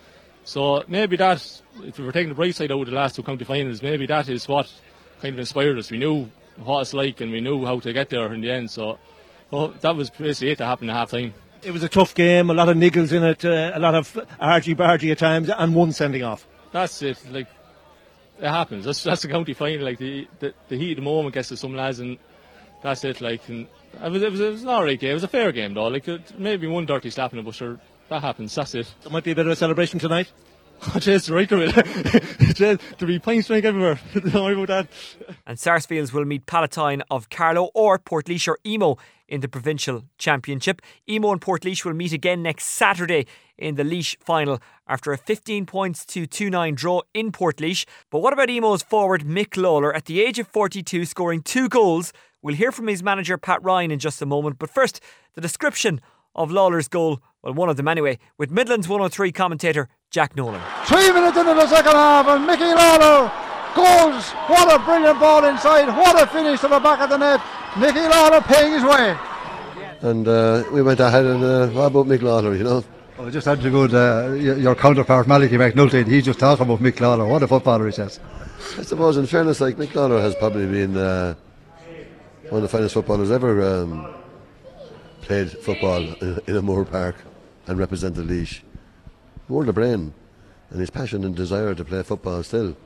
S10: So maybe that, if we were taking the bright side out of the last two county finals, maybe that is what kind of inspired us. We knew what it's like and we knew how to get there in the end. So well, that was basically it that happened at half time.
S11: It was a tough game, a lot of niggles in it, uh, a lot of argy bargy at times, and one sending off.
S10: That's it. Like it happens. That's that's the county final. Like the, the the heat of the moment gets to some lads, and that's it. Like, and it was, it was, it was an alright game. It was a fair game though. Like, it, maybe one dirty slap in it, but sure, that happens. That's it.
S11: There might be a bit of a celebration tonight. <laughs>
S10: Jeez, right to it. <laughs> There'll be pints drink everywhere. <laughs> Don't worry about that.
S2: And Sarsfields will meet Palatine of Carlow or Portlaoise or Emo in the provincial championship. Emo and Portlaoise will meet again next Saturday in the Laois final after a 15 points to 2 9 draw in Portlaoise. But what about Emo's forward Mick Lawler at the age of 42 scoring two goals? We'll hear from his manager Pat Ryan in just a moment. But first, the description of Lawler's goal, well, one of them anyway, with Midlands 103 commentator Jack Nolan.
S12: Three minutes into the second half, and Mickey Lawler goes. What a brilliant ball inside. What a finish to the back of the net. Mickey Lawler paying his way.
S13: And uh, we went ahead and uh, what about Mick Lawler, you know?
S12: Oh, just had to go uh, your counterpart, Malachy McNulty. He just talking about Mick Lawler. What a footballer he says.
S13: I suppose, in fairness, like Mick Lawler has probably been uh, one of the finest footballers ever um, played football in, in a Moore Park and represented Laois. More the brain and his passion and desire to play football still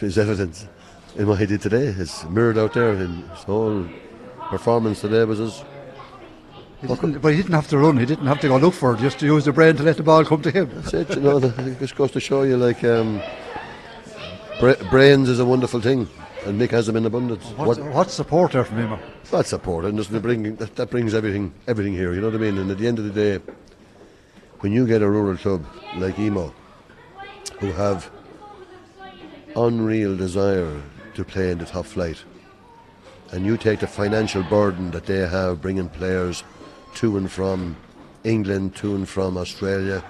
S13: is evident in what he did today. It's mirrored out there in his whole performance today was his
S12: He but he didn't have to run. He didn't have to go look for it. Just to use the brain to let the ball come to him.
S13: That's it. You know, it just goes to show you, like, um, bra- brains is a wonderful thing, and Mick has them in abundance.
S12: What's, what's support there from him?
S13: That's support, and it bring that, that brings everything, everything here. You know what I mean? And at the end of the day, when you get a rural club like Emo, who have unreal desire to play in the top flight, and you take the financial burden that they have bringing players to and from England, to and from Australia,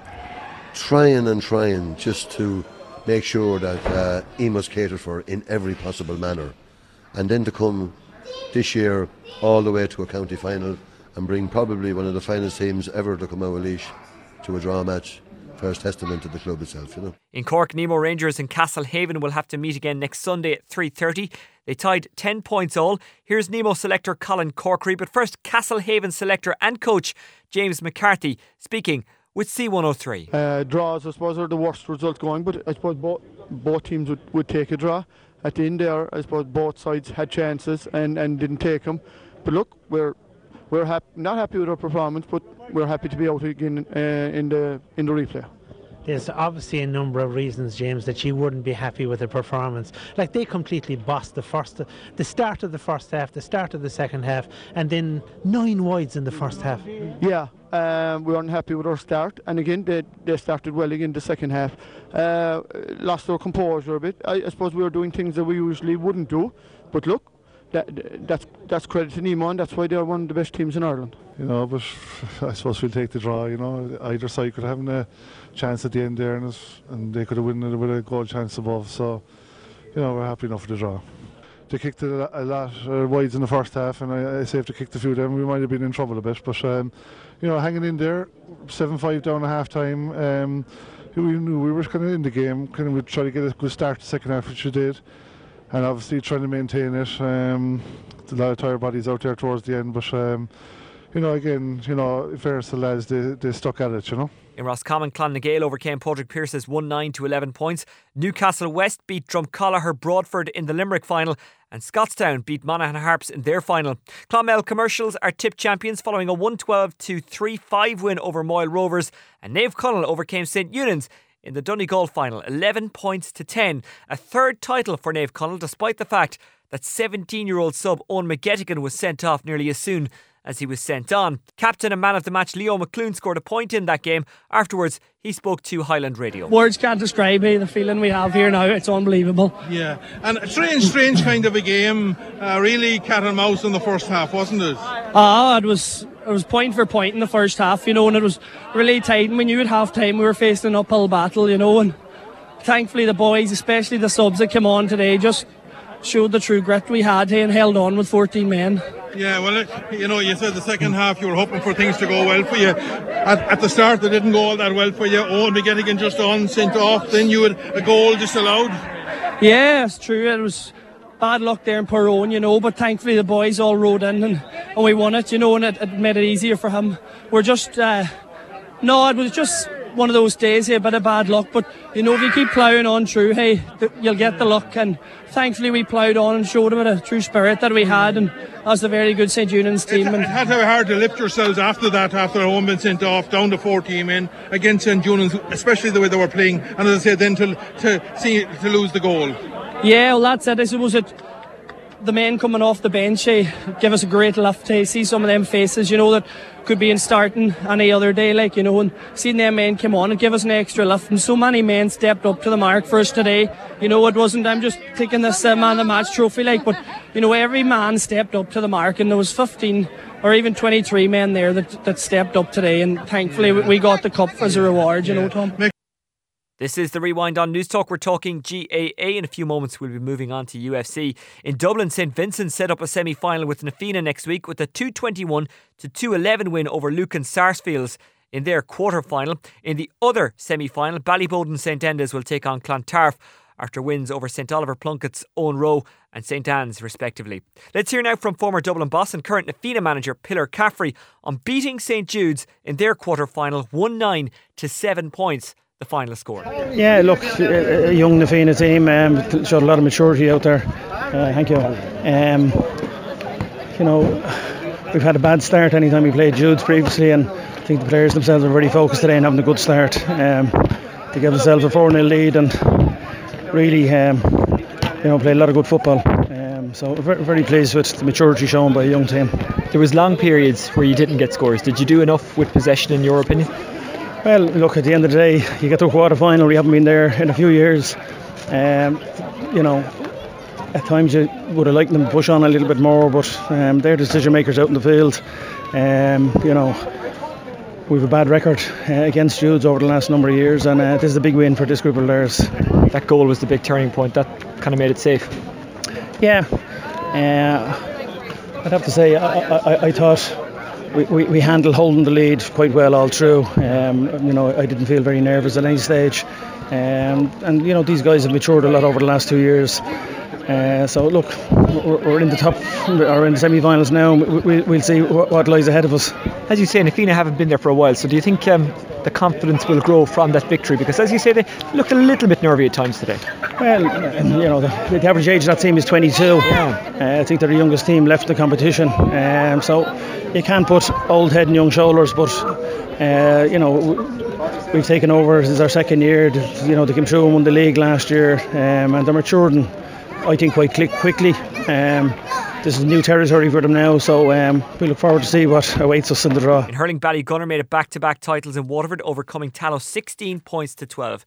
S13: trying and trying just to make sure that uh, Emo's catered for in every possible manner, and then to come this year all the way to a county final and bring probably one of the finest teams ever to come out of Laois to a draw match. First testament to the club itself, you know.
S2: In Cork, Nemo Rangers and Castlehaven will have to meet again next Sunday at 3.30. They tied 10 points all. Here's Nemo selector Colin Corkery, but first Castlehaven selector and coach James McCarthy speaking with C103.
S14: Uh, draws, I suppose, are the worst result going, but I suppose both, both teams would, would take a draw. At the end there, I suppose both sides had chances and, and didn't take them. But look, we're we're hap- not happy with our performance, but we're happy to be out again uh, in the in the replay.
S15: There's obviously a number of reasons, James, that you wouldn't be happy with the performance. Like they completely bossed the first, the start of the first half, the start of the second half, and then nine wides in the first half.
S14: Yeah, um, we weren't happy with our start, and again they, they started well again the second half. Uh, lost our composure a bit. I, I suppose we were doing things that we usually wouldn't do, but look, that, that's that's credit to Nemo, and that's why they're one of the best teams in Ireland.
S16: You know, but <laughs> I suppose we'll take the draw. You know, either side could have had a chance at the end there, and, and they could have won it with a goal chance above. So, you know, we're happy enough with the draw. They kicked it a lot uh, wides in the first half, and I, I say if they kicked a few of them, we might have been in trouble a bit. But um, you know, hanging in there, seven-five down at half time. Um, we knew we were kind of in the game, kind of try to get a good start the second half, which we did and obviously trying to maintain it. Um, a lot of tired bodies out there towards the end, but um, you know, again, you know, in fairness to the lads, they, they stuck at it, you know.
S2: In Roscommon, Clann na nGael overcame Patrick Pearse's 1 9 to 11 points. Newcastle West beat Dromcollogher Broadford in the Limerick final, and Scottstown beat Monaghan Harps in their final. Clonmel Commercials are tip champions following a 112 to 3 5 win over Moyle Rovers, and Naomh Conaill overcame St Eunan's in the Donegal final, 11 points to 10. A third title for Naomh Conaill, despite the fact that 17 year old sub Owen McGettigan was sent off nearly as soon as he was sent on. Captain and man of the match Leo McLoone scored a point in that game. Afterwards, he spoke to Highland Radio.
S17: Words can't describe me, the feeling we have here now. It's unbelievable.
S18: Yeah, and a strange, strange kind of a game. Uh, really cat and mouse in the first half, wasn't it?
S17: Ah, uh, it was. It was point for point in the first half, you know, and it was really tight. And we knew at half time we were facing an uphill battle, you know, and thankfully the boys, especially the subs that came on today, just showed the true grit we had here and held on with 14 men.
S18: Yeah, well, you know, you said the second half you were hoping for things to go well for you. At, at the start, they didn't go all that well for you. Owen McGettigan just on, sent off. Then you had a goal disallowed.
S17: Yeah, it's true. It was bad luck there in Perone, you know, but thankfully the boys all rode in and, and we won it, you know, and it, it made it easier for him. We're just, uh, no, it was just one of those days, a bit of bad luck. But you know, if you keep ploughing on through, hey, th- you'll get the luck. And thankfully, we ploughed on and showed them a true spirit that we had, and as a very good St Eunan's team.
S18: It,
S17: and
S18: it had to be hard to lift yourselves after that, after home been sent off, down to four team in against St Eunan's, especially the way they were playing. And as I said, then to to see to lose the goal.
S17: Yeah, well, that's it. I suppose it. The men coming off the bench eh, give us a great lift to see some of them faces, you know, that could be in starting any other day, like, you know, and seeing them men come on and give us an extra lift. And so many men stepped up to the mark for us today. You know, it wasn't, I'm just taking this uh, man of the match trophy, like, but, you know, every man stepped up to the mark, and there was 15 or even 23 men there that, that stepped up today. And thankfully, we- we got the cup as a reward, you know, Tom.
S2: This is the Rewind on News Talk. We're talking GAA. In a few moments, we'll be moving on to UFC. In Dublin, St Vincent set up a semi final with Na Fianna next week with a 221 to 211 win over Lucan Sarsfields in their quarter final. In the other semi final, Ballyboden St Enda's will take on Clontarf after wins over St Oliver Plunkett's Eoghan Ruadh and St Anne's, respectively. Let's hear now from former Dublin boss and current Na Fianna manager Pillar Caffrey on beating St Jude's in their quarter final 1 9 to 7 points the final score.
S19: Yeah, look, a a young Na Fianna team um, showed a lot of maturity out there. Uh, thank you. Um, you know, we've had a bad start anytime we played Jude's previously, and I think the players themselves are very focused today and having a good start. Um, they gave themselves a 4 0 lead and really, um, you know, played a lot of good football. Um, so very, very pleased with the maturity shown by a young team.
S20: There was long periods where you didn't get scores. Did you do enough with possession in your opinion?
S19: Well, look, at the end of the day, you get to a quarter final, we haven't been there in a few years. Um, you know, at times you would have liked them to push on a little bit more, but um, they're decision makers out in the field. Um, you know, we have a bad record uh, against Judes over the last number of years, and uh, this is a big win for this group of players.
S20: That goal was the big turning point. That kind of made it safe.
S19: Yeah, uh, I'd have to say I, I, I thought we, we, handled holding the lead quite well all through. Um, you know, I didn't feel very nervous at any stage, um, and you know these guys have matured a lot over the last two years. Uh, so look, we're, we're in the top or in the semi-finals now. We, we'll see what, what lies ahead of us.
S20: As you say, Na Fianna haven't been there for a while, so do you think um, the confidence will grow from that victory? Because as you say, they looked a little bit nervy at times today.
S19: Well, you know, the, the average age of that team is 22. Uh, I think they're the youngest team left in the competition. Um, so you can't put old head and young shoulders, but uh, you know, we've taken over. This is our second year. You know, they came through and won the league last year, um, and they're maturing. I think quite quickly. Um, this is new territory for them now, so um, we look forward to see what awaits us in the draw.
S2: In hurling, Ballygunner made it back-to-back titles in Waterford, overcoming Tallow 16 points to 12.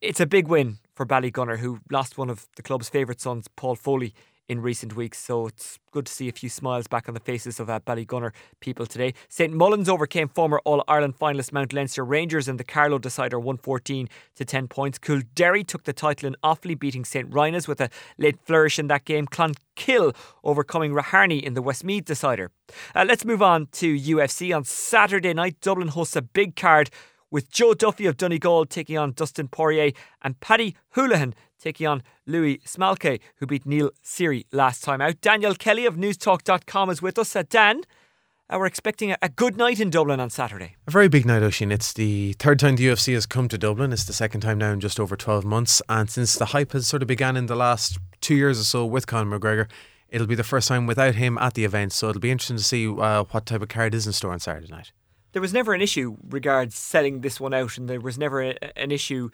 S2: It's a big win for Ballygunner, who lost one of the club's favourite sons, Paul Foley, in recent weeks. So it's good to see a few smiles back on the faces of uh, Ballygunner people today. St Mullins overcame former All Ireland finalist Mount Leinster Rangers in the Carlow decider 114 to 10 points. Coolderry took the title in Offaly, beating St Rynagh's with a late flourish in that game. Clonkill overcoming Raharney in the Westmeath decider. Uh, let's move on to UFC. On Saturday night, Dublin hosts a big card with Joe Duffy of Donegal taking on Dustin Poirier and Paddy Holohan taking on Louis Smolka, who beat Neil Seery last time out. Daniel Kelly of newstalk.com is with us. Uh, Dan, uh, we're expecting a, a good night in Dublin on Saturday.
S21: A very big night, Oisin. It's the third time the UFC has come to Dublin. It's the second time now in just over 12 months. And since the hype has sort of began in the last two years or so with Conor McGregor, it'll be the first time without him at the event. So it'll be interesting to see uh, what type of card is in store on Saturday night.
S2: There was never an issue regards selling this one out, and there was never a, an issue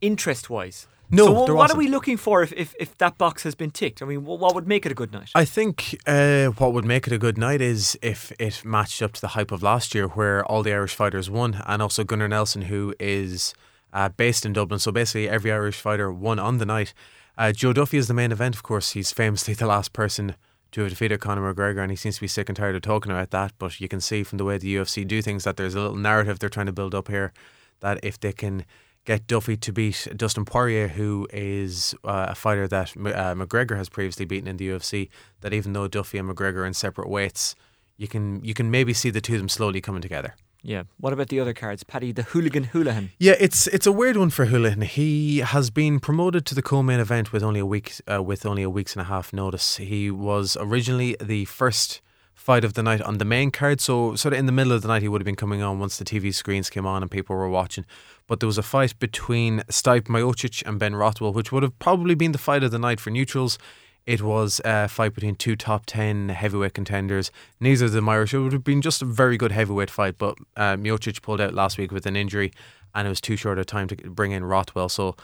S2: interest wise.
S21: No,
S2: so what are we looking for if, if, if that box has been ticked? I mean, what would make it a good night?
S21: I think uh, what would make it a good night is if it matched up to the hype of last year, where all the Irish fighters won, and also Gunnar Nelson, who is uh, based in Dublin. So basically, every Irish fighter won on the night. Uh, Joe Duffy is the main event, of course. He's famously <laughs> the last person to have defeated Conor McGregor, and he seems to be sick and tired of talking about that. But you can see from the way the UFC do things that there's a little narrative they're trying to build up here that if they can get Duffy to beat Dustin Poirier, who is uh, a fighter that uh, McGregor has previously beaten in the UFC, that even though Duffy and McGregor are in separate weights, you can you can maybe see the two of them slowly coming together.
S2: Yeah. What about the other cards? Paddy, the hooligan Holohan.
S21: Yeah, it's it's a weird one for Holohan. He has been promoted to the co-main event with only a week uh, with only a week's and a half notice. He was originally the first fight of the night on the main card. So, sort of in the middle of the night, he would have been coming on once the TV screens came on and people were watching. But there was a fight between Stipe Miocic and Ben Rothwell, which would have probably been the fight of the night for neutrals. It was a fight between two top 10 heavyweight contenders. Neither of them Irish. It would have been just a very good heavyweight fight, but uh, Miocic pulled out last week with an injury and it was too short a time to bring in Rothwell. So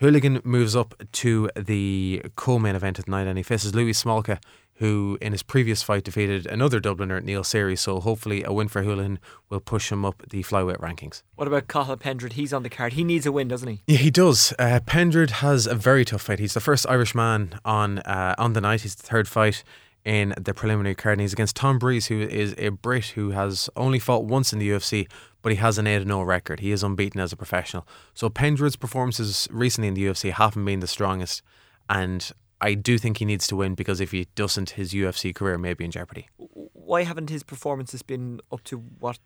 S21: Hooligan moves up to the co main event of the night and he faces Louis Smolka, who in his previous fight defeated another Dubliner, Neil Seery. So hopefully a win for Hooligan will push him up the flyweight rankings.
S2: What about Cathal Pendred? He's on the card. He needs a win, doesn't he?
S21: Yeah, he does. Uh, Pendred has a very tough fight. He's the first Irish man on uh, on the night. He's the third fight in the preliminary card. And he's against Tom Breese, who is a Brit who has only fought once in the UFC, but he has an 8 0 record. He is unbeaten as a professional. So Pendred's performances recently in the UFC haven't been the strongest. And I do think he needs to win because if he doesn't, his UFC career may be in jeopardy.
S2: Why haven't his performances been up to what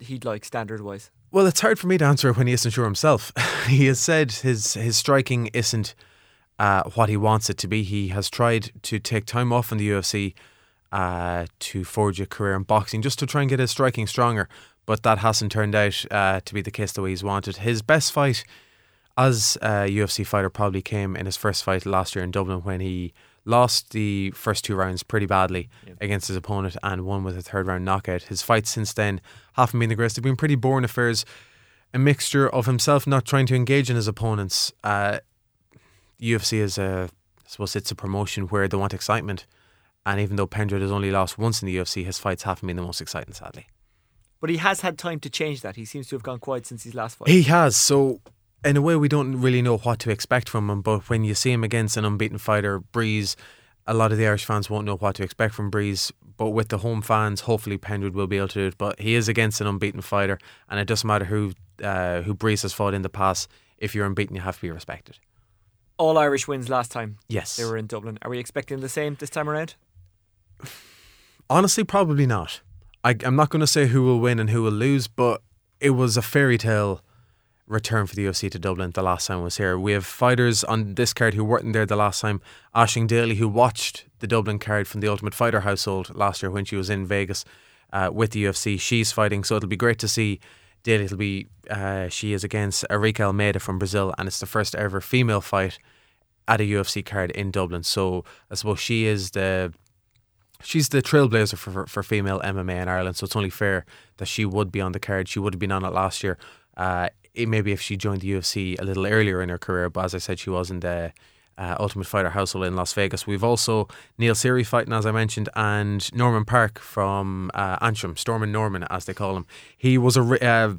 S2: he'd like standard wise?
S21: Well, it's hard for me to answer when he isn't sure himself. <laughs> he has said his his striking isn't uh, what he wants it to be. He has tried to take time off in the UFC uh, to forge a career in boxing just to try and get his striking stronger, but that hasn't turned out uh, to be the case the way he's wanted. His best fight as a UFC fighter probably came in his first fight last year in Dublin when he lost the first two rounds pretty badly yeah. against his opponent and won with a third round knockout. His fights since then haven't been the greatest. They've been pretty boring affairs. A mixture of himself not trying to engage in his opponents. Uh, UFC is a, I suppose it's a promotion where they want excitement. And even though Pendred has only lost once in the UFC, his fights haven't been the most exciting, sadly.
S2: But he has had time to change that. He seems to have gone quiet since his last fight.
S21: He has. So in a way, we don't really know what to expect from him. But when you see him against an unbeaten fighter, Breese, a lot of the Irish fans won't know what to expect from Breese. But with the home fans, hopefully Pendred will be able to do it. But he is against an unbeaten fighter, and it doesn't matter who uh, who Breese has fought in the past. If you're unbeaten, you have to be respected.
S2: All Irish wins last time.
S21: Yes,
S2: they were in Dublin. Are we expecting the same this time around? <sighs>
S21: Honestly, probably not. I, I'm not going to say who will win and who will lose, but it was a fairy tale return for the UFC to Dublin the last time I was here. We have fighters on this card who weren't there the last time. Aisling Daly, who watched the Dublin card from the Ultimate Fighter household last year when she was in Vegas uh, with the UFC. She's fighting, so it'll be great to see Daly. It'll be uh, she is against Erika Almeida from Brazil, and it's the first ever female fight at a UFC card in Dublin. So I suppose she is the she's the trailblazer for, for, female MMA in Ireland. So it's only fair that she would be on the card. She would have been on it last year. Uh, maybe if she joined the UFC a little earlier in her career, but as I said, she was in the uh, Ultimate Fighter household in Las Vegas. We've also Neil Seery fighting, as I mentioned, and Norman Parke from uh, Antrim, Stormin Norman, as they call him. He was a uh,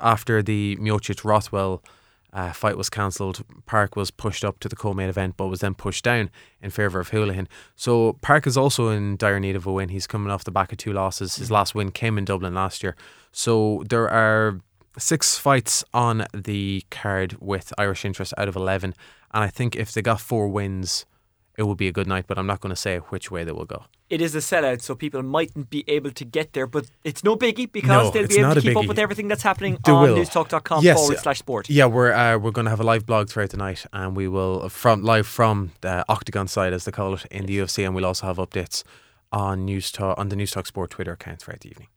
S21: after the Miocic Rothwell. Uh, fight was cancelled. Parke was pushed up to the co-main event, but was then pushed down in favour of Holohan. So Parke is also in dire need of a win. He's coming off the back of two losses. His last win came in Dublin last year. So there are six fights on the card with Irish interest out of 11. And I think if they got four wins, it will be a good night, but I'm not going to say which way they will go.
S2: It is a sellout, so people mightn't be able to get there, but it's no biggie because no, they'll be able to keep up with everything that's happening
S21: they
S2: on
S21: will.
S2: newstalk.com
S21: yes,
S2: forward slash sport.
S21: Yeah, we're uh, we're going to have a live blog throughout the night, and we will from live from the Octagon side, as they call it, in the UFC, and we'll also have updates on News Talk on the Newstalk Sport Twitter account throughout the evening.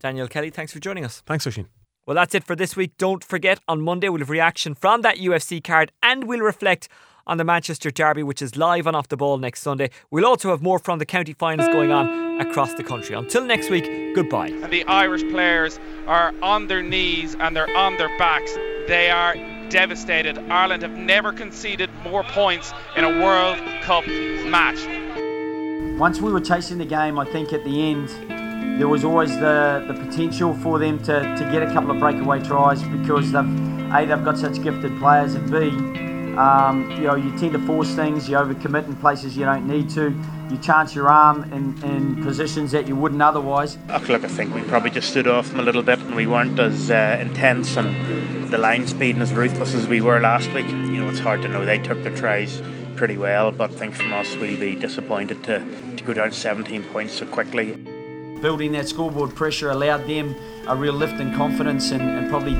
S2: Daniel Kelly, thanks for joining us.
S21: Thanks, Oisin.
S2: Well, that's it for this week. Don't forget, on Monday we'll have reaction from that UFC card and we'll reflect on the Manchester Derby, which is live on Off the Ball next Sunday. We'll also have more from the county finals going on across the country. Until next week, goodbye.
S3: And the Irish players are on their knees and they're on their backs. They are devastated. Ireland have never conceded more points in a World Cup match.
S4: Once we were chasing the game, I think at the end, there was always the, the potential for them to, to get a couple of breakaway tries because they've a they've got such gifted players and b um, you know you tend to force things you overcommit in places you don't need to you chance your arm in, in positions that you wouldn't otherwise.
S5: Look I think we probably just stood off them a little bit and we weren't as uh, intense and the line speed and as ruthless as we were last week. You know it's hard to know. They took their tries pretty well but I think from us we'll be disappointed to, to go down 17 points so quickly
S4: building that scoreboard pressure allowed them a real lift in confidence and, and probably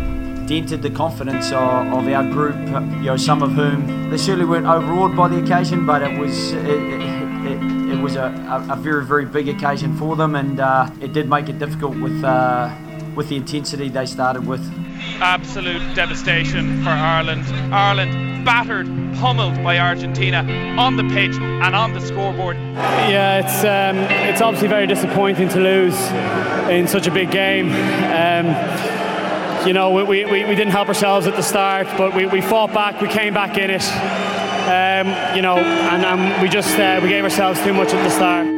S4: dented the confidence of, of, our group. You know, some of whom they certainly weren't overawed by the occasion, but it was it, it, it, it was a, a, very, very big occasion for them, and uh, it did make it difficult with uh, with the intensity they started with.
S3: Absolute devastation for Ireland. Ireland battered, pummeled by Argentina on the pitch and on the scoreboard.
S6: Yeah, it's um, it's obviously very disappointing to lose in such a big game. Um, you know, we, we, we didn't help ourselves at the start, but we, we fought back, we came back in it. Um, you know, and, and we just uh, we gave ourselves too much at the start.